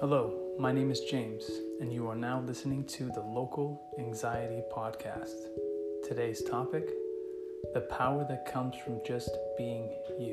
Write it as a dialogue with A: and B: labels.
A: Hello, my name is James, and you are now listening to the Local Anxiety Podcast. Today's topic the power that comes from just being you.